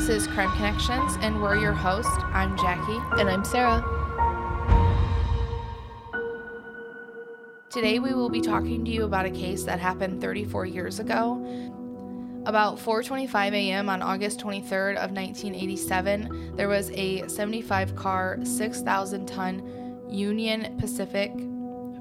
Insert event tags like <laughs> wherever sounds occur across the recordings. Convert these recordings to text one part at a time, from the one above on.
This is Crime Connections, and we're your host. I'm Jackie. And I'm Sarah. Today we will be talking to you about a case that happened 34 years ago. About 4:25 a.m. on August 23rd of 1987, there was a 75 car, 6,000 ton Union Pacific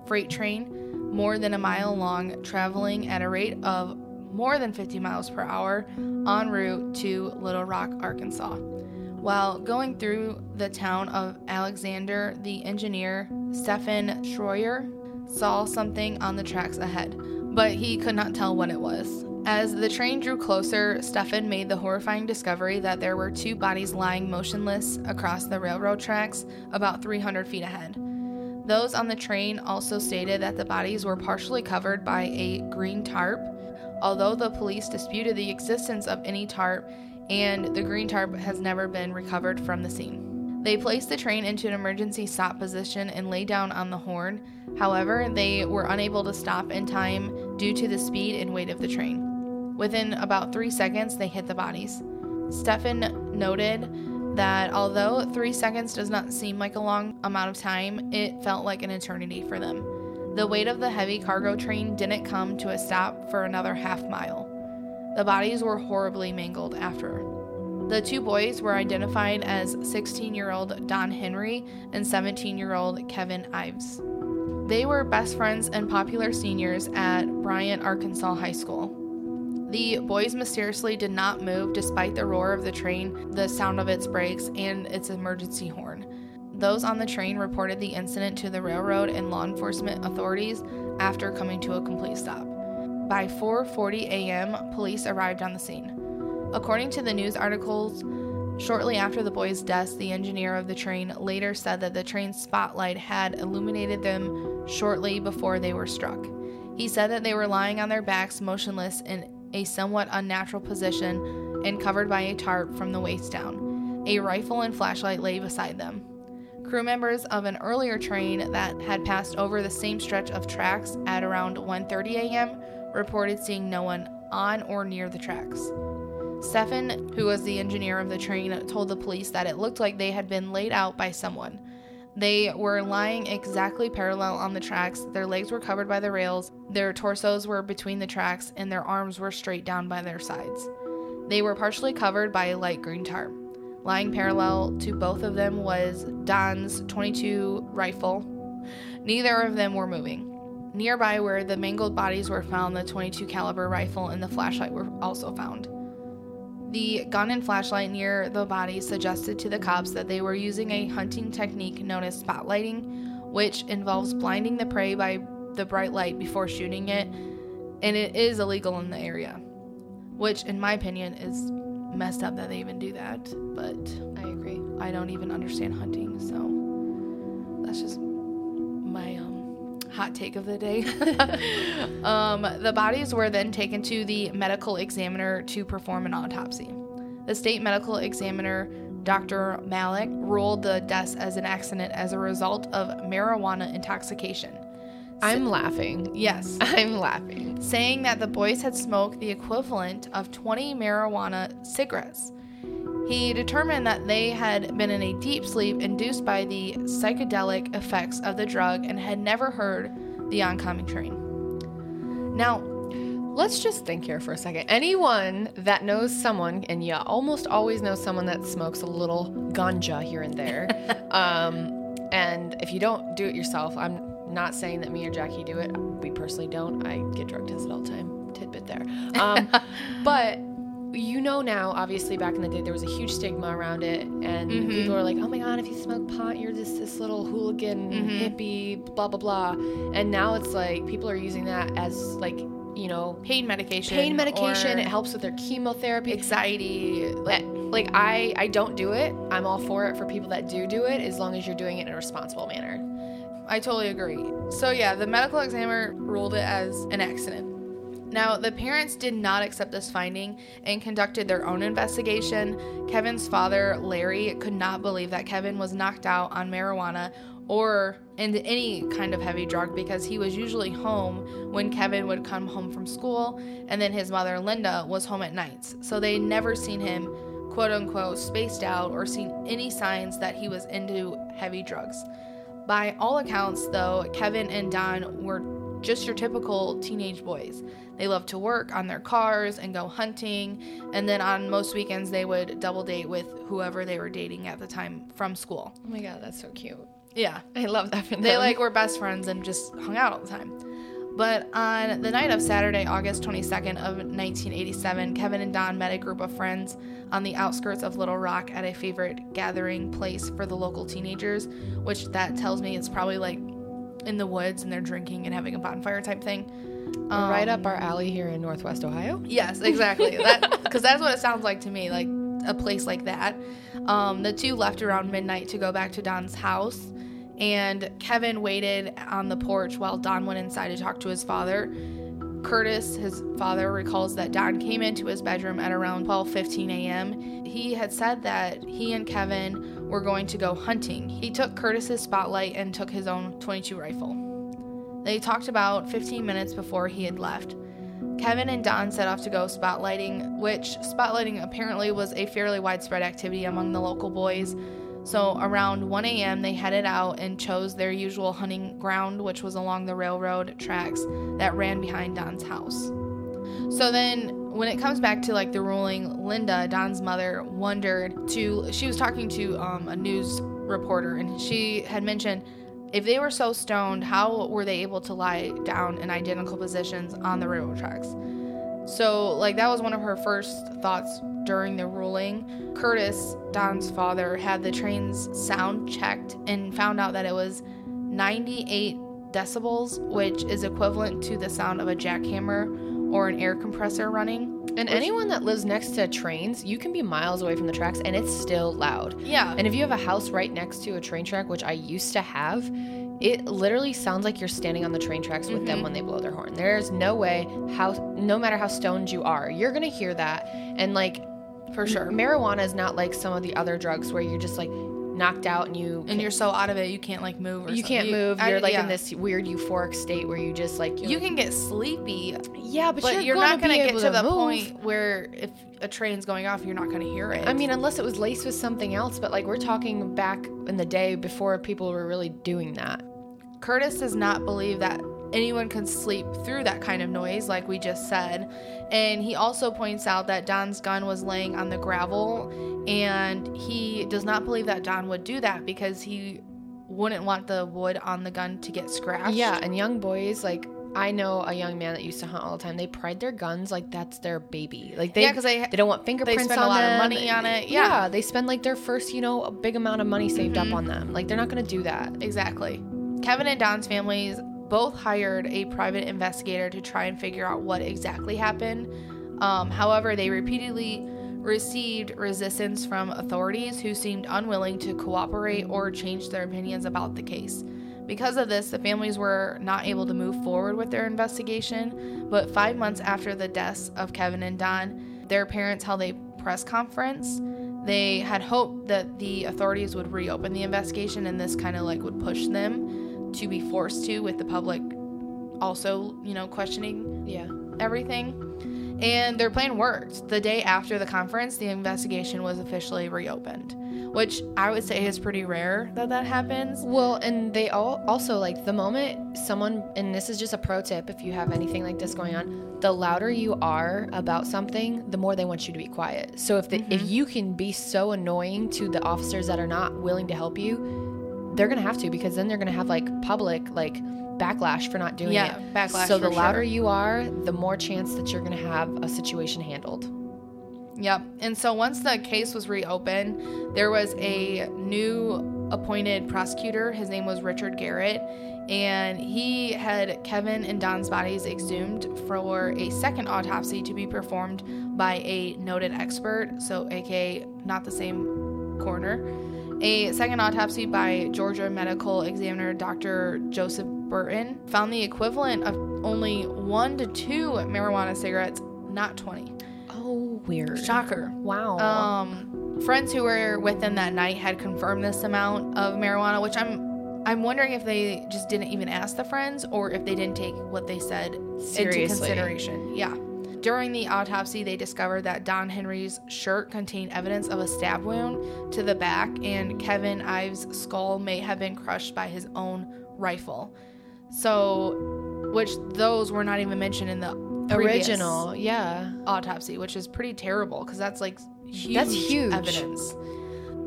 freight train, more than a mile long, traveling at a rate of more than 50 miles per hour en route to Little Rock, Arkansas. While going through the town of Alexander, the engineer Stefan Shroyer saw something on the tracks ahead, but he could not tell what it was. As the train drew closer, Stefan made the horrifying discovery that there were two bodies lying motionless across the railroad tracks about 300 feet ahead. Those on the train also stated that the bodies were partially covered by a green tarp, although the police disputed the existence of any tarp and the green tarp has never been recovered from the scene. They placed the train into an emergency stop position and lay down on the horn. However, they were unable to stop in time due to the speed and weight of the train. Within about three seconds, they hit the bodies. Stefan noted that although three seconds does not seem like a long amount of time, it felt like an eternity for them. The weight of the heavy cargo train didn't come to a stop for another half mile. The bodies were horribly mangled after. The two boys were identified as 16 year old Don Henry and 17 year old Kevin Ives. They were best friends and popular seniors at Bryant, Arkansas High School. The boys mysteriously did not move despite the roar of the train, the sound of its brakes, and its emergency horn. Those on the train reported the incident to the railroad and law enforcement authorities after coming to a complete stop. By 4:40 a.m., police arrived on the scene. According to the news articles, shortly after the boys' deaths, the engineer of the train later said that the train's spotlight had illuminated them shortly before they were struck. He said that they were lying on their backs, motionless in a somewhat unnatural position and covered by a tarp from the waist down. A rifle and flashlight lay beside them. Crew members of an earlier train that had passed over the same stretch of tracks at around 1:30 a.m. reported seeing no one on or near the tracks. Stefan, who was the engineer of the train, told the police that it looked like they had been laid out by someone. They were lying exactly parallel on the tracks, their legs were covered by the rails, their torsos were between the tracks, and their arms were straight down by their sides. They were partially covered by a light green tarp. Lying parallel to both of them was Don's 22 rifle. Neither of them were moving. Nearby where the mangled bodies were found, the 22 caliber rifle and the flashlight were also found. The gun and flashlight near the body suggested to the cops that they were using a hunting technique known as spotlighting, which involves blinding the prey by the bright light before shooting it, and it is illegal in the area. Which, in my opinion, is messed up that they even do that, but I agree. I don't even understand hunting, so that's just my um, hot take of the day. <laughs> um, the bodies were then taken to the medical examiner to perform an autopsy. The state medical examiner, Dr. Malak, ruled the deaths as an accident as a result of marijuana intoxication. I'm laughing. Yes. <laughs> I'm laughing. saying that the boys had smoked the equivalent of 20 marijuana cigarettes. He determined that they had been in a deep sleep induced by the psychedelic effects of the drug and had never heard the oncoming train. Now, Let's just think here for a second. Anyone that knows someone, and you almost always know someone that smokes a little ganja here and there. <laughs> um, and if you don't do it yourself, I'm not saying that me or Jackie do it. We personally don't. I get drug tested all the time. Tidbit there. <laughs> Um, but you know now, obviously, back in the day, there was a huge stigma around it, and Mhm. people were like, "Oh my god, if you smoke pot, you're just this little hooligan Mhm. hippie, blah blah blah." And now it's like people are using that as like you know pain medication. pain medication. It helps with their chemotherapy. anxiety. Like, like I, I don't do it. I'm all for it for people that do do it, as long as you're doing it in a responsible manner. I totally agree. So, yeah, the medical examiner ruled it as an accident. Now, the parents did not accept this finding and conducted their own investigation. Kevin's father, Larry, could not believe that Kevin was knocked out on marijuana or into any kind of heavy drug because he was usually home when Kevin would come home from school, and then his mother, Linda, was home at nights. So they never seen him quote unquote spaced out or seen any signs that he was into heavy drugs. By all accounts, though, Kevin and Don were just your typical teenage boys. They loved to work on their cars and go hunting, and then on most weekends, they would double date with whoever they were dating at the time from school. Oh my god, that's so cute. Yeah. I love that for them. They like were best friends and just hung out all the time. But on the night of Saturday, August 22nd of 1987, Kevin and Don met a group of friends on the outskirts of Little Rock at a favorite gathering place for the local teenagers, which that tells me it's probably like in the woods and they're drinking and having a bonfire type thing. Um, right up our alley here in Northwest Ohio. Yes, exactly. <laughs> that because that's what it sounds like to me, like a place like that. Um, the two left around midnight to go back to Don's house, and Kevin waited on the porch while Don went inside to talk to his father. Curtis, his father, recalls that Don came into his bedroom at around 12:15 a.m. He had said that he and Kevin were going to go hunting. He took Curtis's spotlight and took his own 22 rifle. They talked about 15 minutes before he had left. Kevin and Don set off to go spotlighting, which spotlighting apparently was a fairly widespread activity among the local boys. So around 1 a.m., they headed out and chose their usual hunting ground, which was along the railroad tracks that ran behind Don's house. So then, when it comes back to like the ruling, Linda, Don's mother, wondered to. She was talking to um, a news reporter, and she had mentioned if they were so stoned, how were they able to lie down in identical positions on the railroad tracks? So, like, that was one of her first thoughts during the ruling. Curtis, Don's father, had the train's sound checked and found out that it was 98 decibels, which is equivalent to the sound of a jackhammer or an air compressor running. And anyone that lives next to trains, you can be miles away from the tracks and it's still loud. Yeah. And if you have a house right next to a train track, which I used to have, it literally sounds like you're standing on the train tracks with them mm-hmm. when they blow their horn. There's no way how no matter how stoned you are, you're going to hear that. And like for sure. Mm-hmm. marijuana is not like some of the other drugs where you're just like knocked out and you And you're so out of it, you can't like move or you something. can't move. You're like yeah. in this weird euphoric state where you just like You can get sleepy, yeah, but, but, you're, you're, gonna not gonna get able to the move. point where if a train's going off, you're not going to hear it. I mean, unless it was laced with something else, but like we're talking back in the day before people were really doing that. Curtis does not believe that anyone can sleep through that kind of noise, like we just said. And he also points out that Don's gun was laying on the gravel, and he does not believe that Don would do that because he wouldn't want the wood on the gun to get scratched. Yeah, and young boys like I know a young man that used to hunt all the time. They pride their guns like that's their baby. Like they Yeah, 'cause they- they don't want fingerprints They spend a on lot of money on it, yeah. they spend like their first, you know, a big amount of money saved Mm-hmm. up on them. Like they're not going to do that. Exactly. Kevin and Don's families both hired a private investigator to try and figure out what exactly happened. Um, however, they repeatedly received resistance from authorities who seemed unwilling to cooperate or change their opinions about the case. Because of this, the families were not able to move forward with their investigation. But five months after the deaths of Kevin and Don, their parents held a press conference. They had hoped that the authorities would reopen the investigation, and this kind of like would push them to be forced to, with the public also, you know, questioning Yeah. everything. And their plan worked. The day after the conference, the investigation was officially reopened, which I would say is pretty rare that that happens. Well, and they all also like the moment someone, and this is just a pro tip if you have anything like this going on, the louder you are about something, the more they want you to be quiet. So if the, if mm-hmm. you can be so annoying to the officers that are not willing to help you, they're gonna have to because then they're gonna have like public like backlash for not doing Yeah, it. backlash So the louder sure. you are, the more chance that you're gonna have a situation handled. Yep. And so once the case was reopened, there was a new appointed prosecutor. His name was Richard Garrett. And he had Kevin and Don's bodies exhumed for a second autopsy to be performed by a noted expert, so aka not the same coroner. A second autopsy by Georgia medical examiner Dr. Joseph Burton found the equivalent of only one to two marijuana cigarettes, not 20. Oh, weird. Shocker. Wow. Um, friends who were with them that night had confirmed this amount of marijuana, which I'm I'm wondering if they just didn't even ask the friends or if they didn't take what they said into Seriously. consideration. Yeah. During the autopsy, they discovered that Don Henry's shirt contained evidence of a stab wound to the back, and Kevin Ives' skull may have been crushed by his own rifle. So, which those were not even mentioned in the Original, yeah. autopsy, which is pretty terrible because that's like huge, That's huge. evidence.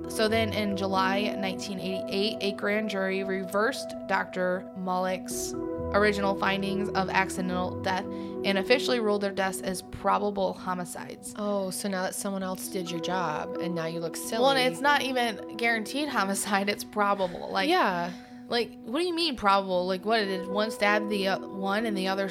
So then in July 1988, a grand jury reversed Dr. Malak's original findings of accidental death and officially ruled their deaths as probable homicides. Oh, so now that someone else did your job and now you look silly. Well, and it's not even guaranteed homicide, it's probable. Like yeah. like what do you mean probable? Like what did one stab the uh, one and the other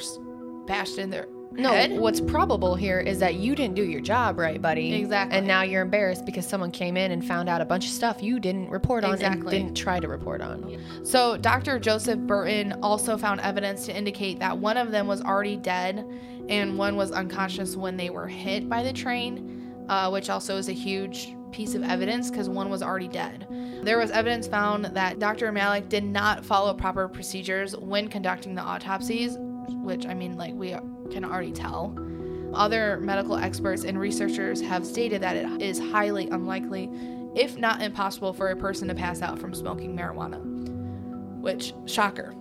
bashed in their No, head? what's probable here is that you didn't do your job right, buddy. Exactly. And now you're embarrassed because someone came in and found out a bunch of stuff you didn't report on Exactly. and didn't try to report on. So, Dr. Joseph Burton also found evidence to indicate that one of them was already dead and one was unconscious when they were hit by the train, uh, which also is a huge piece of evidence because one was already dead. There was evidence found that Dr. Malak did not follow proper procedures when conducting the autopsies, which I mean, like, we can already tell. Other medical experts and researchers have stated that it is highly unlikely, if not impossible, for a person to pass out from smoking marijuana. Which, shocker.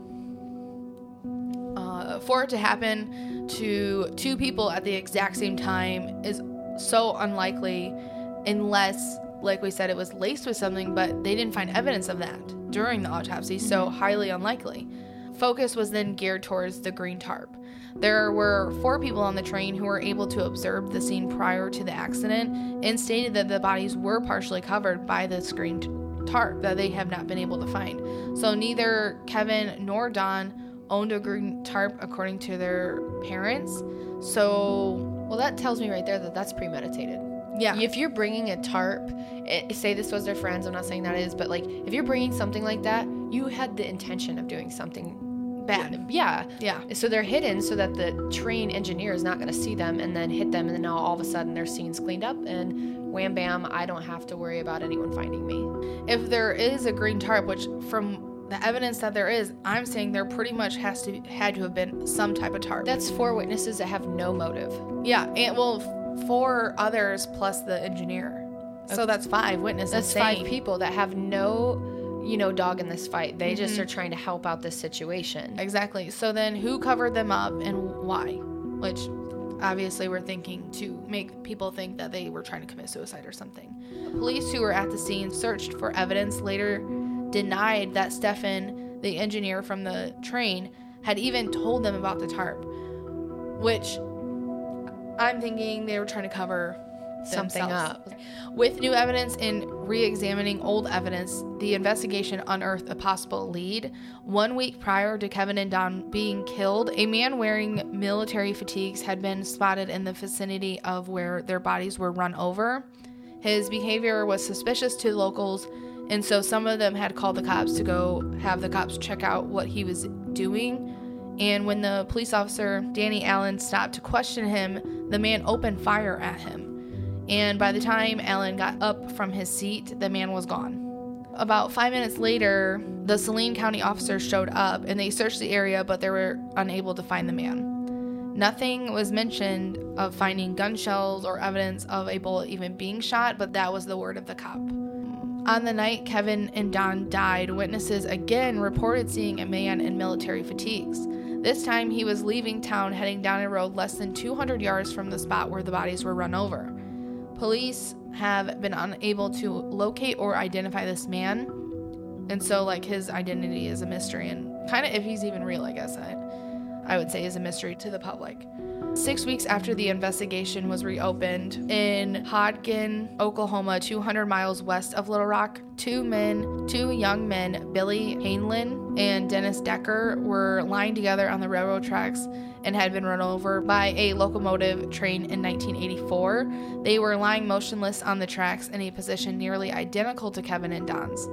Uh, for it to happen to two people at the exact same time is so unlikely, unless, like we said, it was laced with something, but they didn't find evidence of that during the autopsy, so highly unlikely. Focus was then geared towards the green tarp. There were four people on the train who were able to observe the scene prior to the accident and stated that the bodies were partially covered by this green tarp that they have not been able to find. So neither Kevin nor Don owned a green tarp according to their parents. So Well, that tells me right there that that's premeditated. yeah, If you're bringing a tarp, eh, say this was their friends, I'm not saying that is, but like if you're bringing something like that, you had the intention of doing something bad. Yeah. Yeah. So they're hidden so that the train engineer is not going to see them and then hit them, and then now all of a sudden their scene's cleaned up, and wham bam, I don't have to worry about anyone finding me. If there is a green tarp, which from the evidence that there is, I'm saying there pretty much has to had to have been some type of tarp. That's four witnesses that have no motive. yeah, and well, f- four others plus the engineer. Okay. So that's five witnesses. That's five people that have no, you know, dog in this fight. They just mm-hmm. are trying to help out this situation. Exactly. So then who covered them up and why? Which obviously we're thinking to make people think that they were trying to commit suicide or something. The police who were at the scene searched for evidence later denied that Stefan, the engineer from the train, had even told them about the tarp, which I'm thinking they were trying to cover Something up. With new evidence and re examining old evidence, the investigation unearthed a possible lead. One week prior to Kevin and Don being killed, a man wearing military fatigues had been spotted in the vicinity of where their bodies were run over. His behavior was suspicious to locals, and so some of them had called the cops to go have the cops check out what he was doing. And when the police officer, Danny Allen, stopped to question him, the man opened fire at him. And by the time Allen got up from his seat, the man was gone. About five minutes later, the Saline County officers showed up and they searched the area, but they were unable to find the man. Nothing was mentioned of finding gun shells or evidence of a bullet even being shot, but that was the word of the cop. On the night Kevin and Don died, witnesses again reported seeing a man in military fatigues. This time he was leaving town heading down a road less than 200 yards from the spot where the bodies were run over. Police have been unable to locate or identify this man, and so like his identity is a mystery and kind of if he's even real, I guess I, I would say is a mystery to the public. Six weeks after the investigation was reopened in Hodgkin, Oklahoma, 200 miles west of Little Rock, two men, two young men, Billy Hainlin and Dennis Decker, were lying together on the railroad tracks and had been run over by a locomotive train in 1984. They were lying motionless on the tracks in a position nearly identical to Kevin and Don's.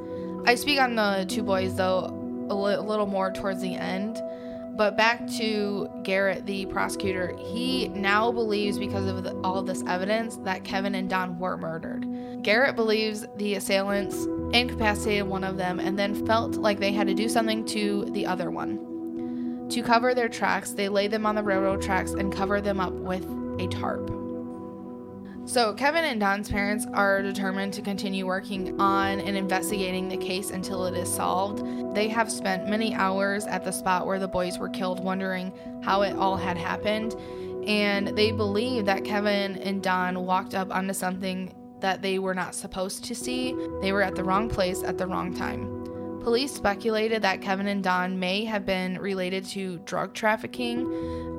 I speak on the two boys though a li- a little more towards the end. But back to Garrett, the prosecutor, he now believes because of the, all this evidence that Kevin and Don were murdered. Garrett believes the assailants incapacitated one of them and then felt like they had to do something to the other one. To cover their tracks, they lay them on the railroad tracks and cover them up with a tarp. So, Kevin and Don's parents are determined to continue working on and investigating the case until it is solved. They have spent many hours at the spot where the boys were killed, wondering how it all had happened. And they believe that Kevin and Don walked up onto something that they were not supposed to see. They were at the wrong place at the wrong time. Police speculated that Kevin and Don may have been related to drug trafficking.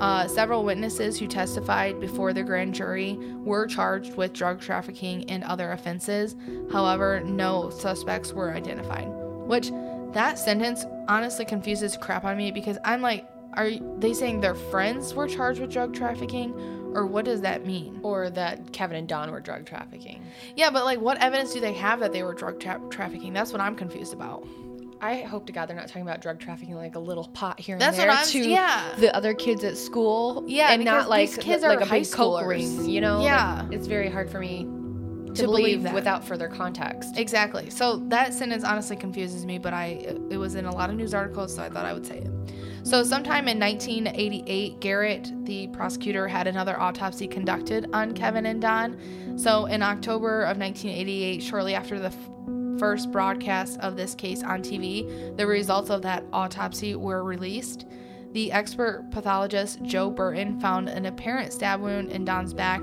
Uh, several witnesses who testified before the grand jury were charged with drug trafficking and other offenses. However, no suspects were identified. Which that sentence honestly confuses crap on me because I'm like, are they saying their friends were charged with drug trafficking? Or what does that mean? Or that Kevin and Don were drug trafficking. Yeah, but like, what evidence do they have that they were drug tra- trafficking? That's what I'm confused about. I hope to God they're not talking about drug trafficking like a little pot here and That's there to yeah. the other kids at school. Yeah, and not like kids like are a high big coke ring. You know, Yeah. Like, it's very hard for me to, To believe, believe that. without further context. Exactly. So that sentence honestly confuses me, but I it was in a lot of news articles, so I thought I would say it. So sometime in 1988, Garrett, the prosecutor, had another autopsy conducted on Kevin and Don. So in October of 1988, shortly after the first broadcast of this case on TV, the results of that autopsy were released. The expert pathologist Joe Burton found an apparent stab wound in Don's back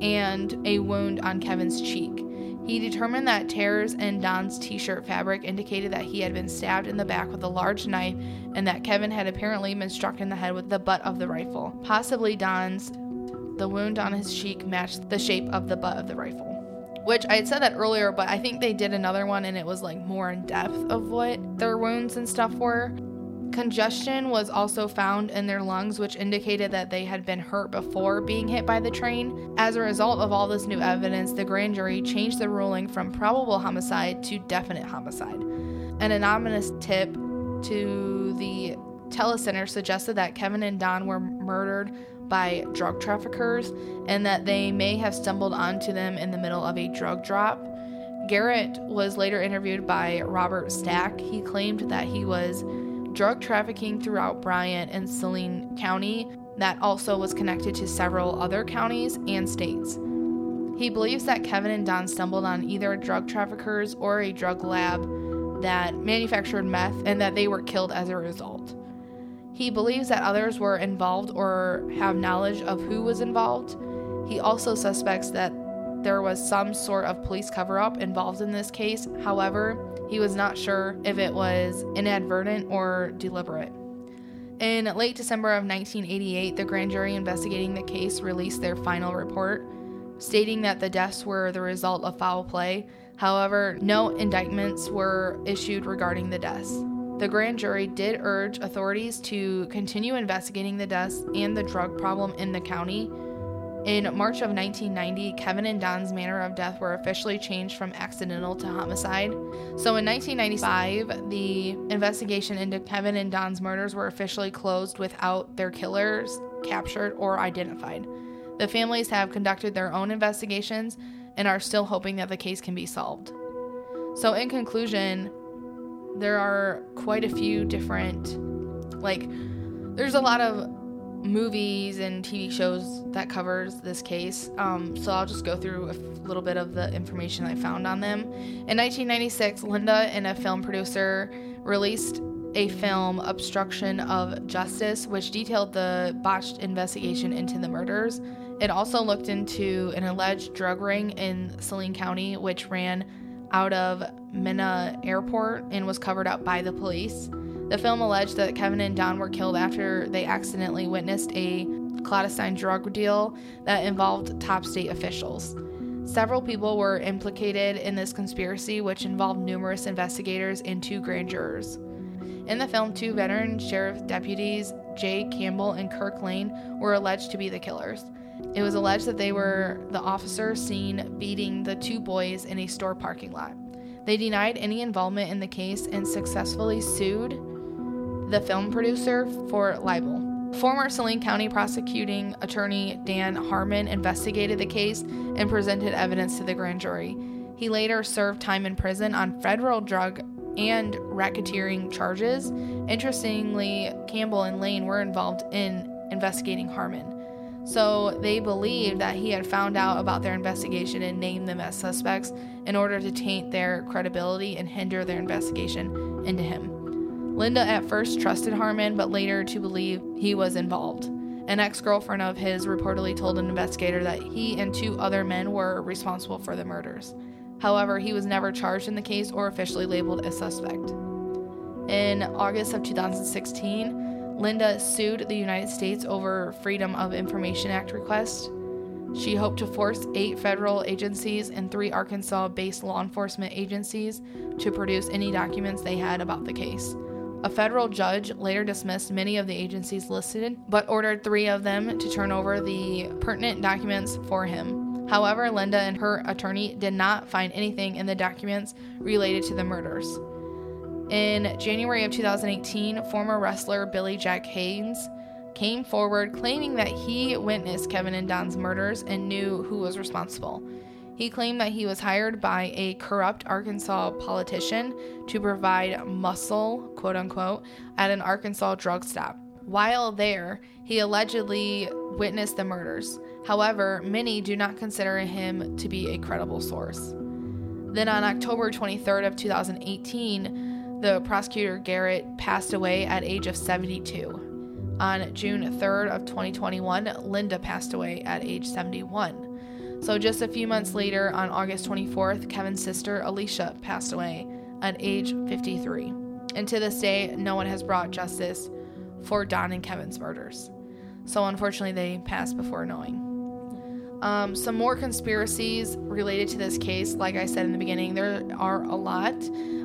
and a wound on Kevin's cheek. He determined that tears in Don's t shirt fabric indicated that he had been stabbed in the back with a large knife and that Kevin had apparently been struck in the head with the butt of the rifle. Possibly Don's, the wound on his cheek matched the shape of the butt of the rifle. Which I had said that earlier, but I think they did another one and it was like more in depth of what their wounds and stuff were. Congestion was also found in their lungs, which indicated that they had been hurt before being hit by the train. As a result of all this new evidence, the grand jury changed the ruling from probable homicide to definite homicide. An anonymous tip to the telecenter suggested that Kevin and Don were murdered by drug traffickers and that they may have stumbled onto them in the middle of a drug drop. Garrett was later interviewed by Robert Stack. He claimed that he was drug trafficking throughout Bryant and Saline County that also was connected to several other counties and states. He believes that Kevin and Don stumbled on either drug traffickers or a drug lab that manufactured meth and that they were killed as a result. He believes that others were involved or have knowledge of who was involved. He also suspects that there was some sort of police cover up involved in this case. However, he was not sure if it was inadvertent or deliberate. In late December of 1988, the grand jury investigating the case released their final report, stating that the deaths were the result of foul play. However, no indictments were issued regarding the deaths. The grand jury did urge authorities to continue investigating the deaths and the drug problem in the county. In March of 1990, Kevin and Don's manner of death were officially changed from accidental to homicide. So in 1995, the investigation into Kevin and Don's murders were officially closed without their killers captured or identified. The families have conducted their own investigations and are still hoping that the case can be solved. So, in conclusion, there are quite a few different, like, there's a lot of movies and TV shows that covers this case. Um, so I'll just go through a little bit of the information I found on them. In 1996, Linda and a film producer released a film, Obstruction of Justice, which detailed the botched investigation into the murders. It also looked into an alleged drug ring in Saline County, which ran out of Mena Airport and was covered up by the police. The film alleged that Kevin and Don were killed after they accidentally witnessed a clandestine drug deal that involved top state officials. Several people were implicated in this conspiracy, which involved numerous investigators and two grand jurors. In the film, two veteran sheriff deputies, Jay Campbell and Kirk Lane, were alleged to be the killers. It was alleged that they were the officers seen beating the two boys in a store parking lot. They denied any involvement in the case and successfully sued the film producer for libel. Former Saline County prosecuting attorney Dan Harmon investigated the case and presented evidence to the grand jury. He later served time in prison on federal drug and racketeering charges. Interestingly, Campbell and Lane were involved in investigating Harmon. So they believed that he had found out about their investigation and named them as suspects in order to taint their credibility and hinder their investigation into him. Linda at first trusted Harmon, but later to believe he was involved. An ex girlfriend of his reportedly told an investigator that he and two other men were responsible for the murders. However, he was never charged in the case or officially labeled a suspect. In August of 2016, Linda sued the United States over Freedom of Information Act request. She hoped to force eight federal agencies and three Arkansas based law enforcement agencies to produce any documents they had about the case. A federal judge later dismissed many of the agencies listed, but ordered three of them to turn over the pertinent documents for him. However, Linda and her attorney did not find anything in the documents related to the murders. In January of 2018, former wrestler Billy Jack Haynes came forward claiming that he witnessed Kevin and Don's murders and knew who was responsible. He claimed that he was hired by a corrupt Arkansas politician to provide muscle, quote unquote, at an Arkansas drug stop. While there, he allegedly witnessed the murders. However, many do not consider him to be a credible source. Then on October 23rd of 2018, the prosecutor Garrett passed away at age of 72. On June 3rd of 2021, Linda passed away at age 71. So just a few months later, on August 24th, Kevin's sister Alicia passed away at age 53. And to this day, no one has brought justice for Don and Kevin's murders. So unfortunately, they passed before knowing. Um, some more conspiracies related to this case, like I said in the beginning, there are a lot.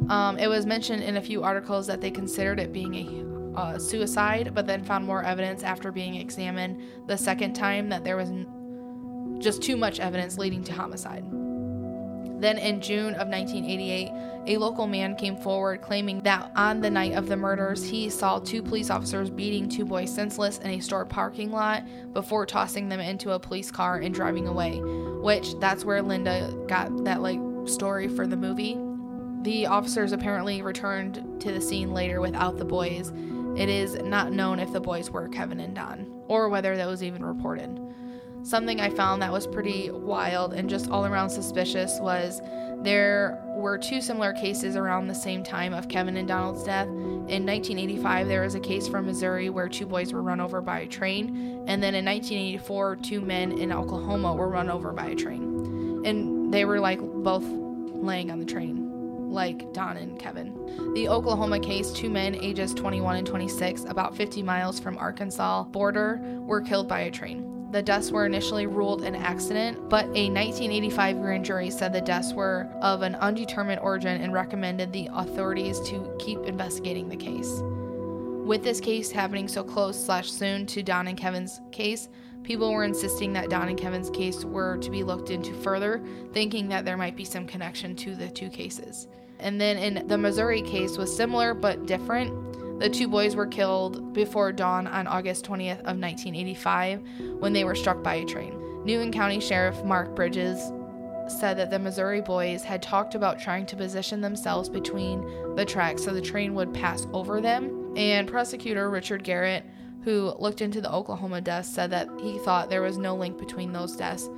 Um, it was mentioned in a few articles that they considered it being a uh, suicide, but then found more evidence after being examined the second time that there was n- just too much evidence leading to homicide. Then in June of 1988, a local man came forward claiming that on the night of the murders, he saw two police officers beating two boys senseless in a store parking lot before tossing them into a police car and driving away. Which that's where Linda got that like story for the movie. The officers apparently returned to the scene later without the boys. It is not known if the boys were Kevin and Don or whether that was even reported. Something I found that was pretty wild and just all around suspicious was there were two similar cases around the same time of Kevin and Donald's death. In 1985, there was a case from Missouri where two boys were run over by a train, and then in 1984, two men in Oklahoma were run over by a train. And they were like both laying on the train, like Don and Kevin. The Oklahoma case, two men ages 21 and 26, about 50 miles from Arkansas border, were killed by a train. The deaths were initially ruled an accident, but a 1985 grand jury said the deaths were of an undetermined origin and recommended the authorities to keep investigating the case. With this case happening so close slash soon to Don and Kevin's case, people were insisting that Don and Kevin's case were to be looked into further, thinking that there might be some connection to the two cases. And then in the Missouri case was similar but different. The two boys were killed before dawn on August 20th of 1985 when they were struck by a train. Newton County Sheriff Mark Bridges said that the Missouri boys had talked about trying to position themselves between the tracks so the train would pass over them. And prosecutor Richard Garrett, who looked into the Oklahoma deaths, said that he thought there was no link between those deaths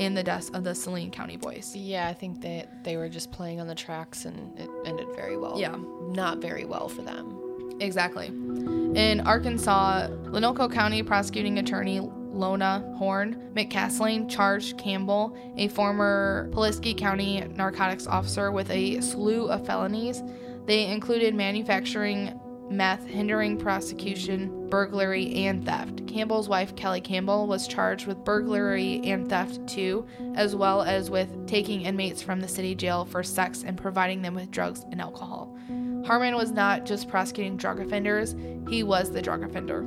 and the deaths of the Saline County boys. Yeah, I think that they were just playing on the tracks and it ended very well. Yeah. Not very well for them. Exactly. In Arkansas, Lonoke County prosecuting attorney Lona Horn McCastlain charged Campbell, a former Pulaski County narcotics officer, with a slew of felonies. They included manufacturing meth, hindering prosecution, burglary, and theft. Campbell's wife, Kelly Campbell, was charged with burglary and theft too, as well as with taking inmates from the city jail for sex and providing them with drugs and alcohol. Harmon was not just prosecuting drug offenders, he was the drug offender.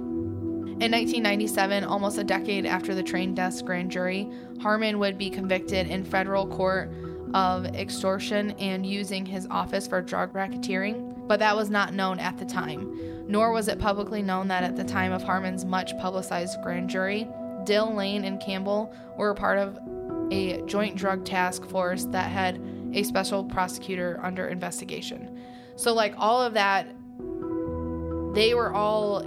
In 1997, almost a decade after the train deaths grand jury, Harmon would be convicted in federal court of extortion and using his office for drug racketeering, but that was not known at the time. Nor was it publicly known that at the time of Harmon's much publicized grand jury, Dill, Lane, and Campbell were part of a joint drug task force that had a special prosecutor under investigation. So like all of that, they were all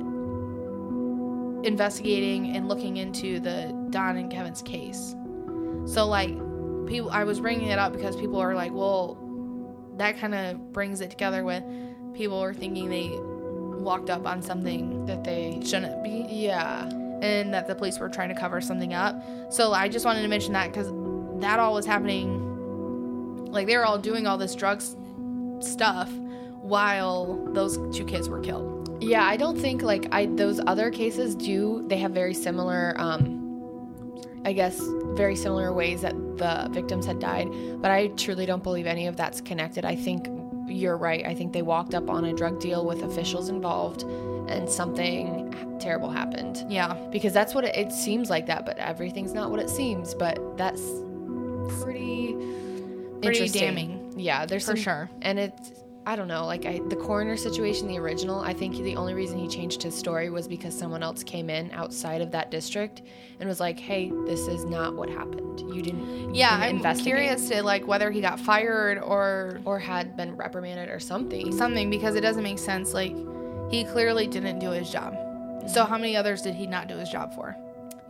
investigating and looking into the Don and Kevin's case. So like people, I was bringing it up because people are like, well, that kind of brings it together with people are thinking they walked up on something That they. shouldn't be Yeah. and that the police were trying to cover something up. So I just wanted to mention that because that all was happening. Like they were all doing all this drugs stuff while those two kids were killed. Yeah, I don't think like I those other cases do they have very similar um I guess very similar ways that the victims had died, but I truly don't believe any of that's connected. I think you're right. I think they walked up on a drug deal with officials involved and something terrible happened. Yeah, Because that's what it, it seems like that, but everything's not what it seems, but that's pretty pretty interesting. damning Yeah, there's for some sure. and it's I don't know, like I, the coroner situation, the original. I think the only reason he changed his story was because someone else came in outside of that district and was like, "Hey, this is not what happened. You didn't." Yeah, didn't I'm investigate." curious to like whether he got fired or Or had been reprimanded or something. something because it doesn't make sense. Like he clearly didn't do his job. Mm-hmm. So how many others did he not do his job for?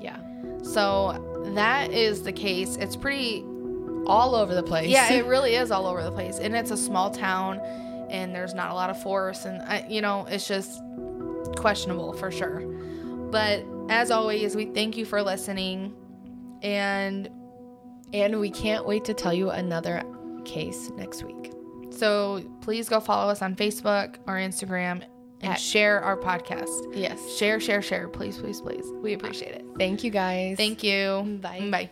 Yeah, So that is the case. It's pretty all over the place. Yeah, it <laughs> really is all over the place, and it's a small town, and there's not a lot of force, and I, you know, it's just questionable for sure. But as always, we thank you for listening, and and we can't wait to tell you another case next week. so please go follow us on Facebook or Instagram and At- share our podcast. Yes. Share, share, share, please, please, please. We appreciate it. Thank you guys. Thank you. Bye. Bye.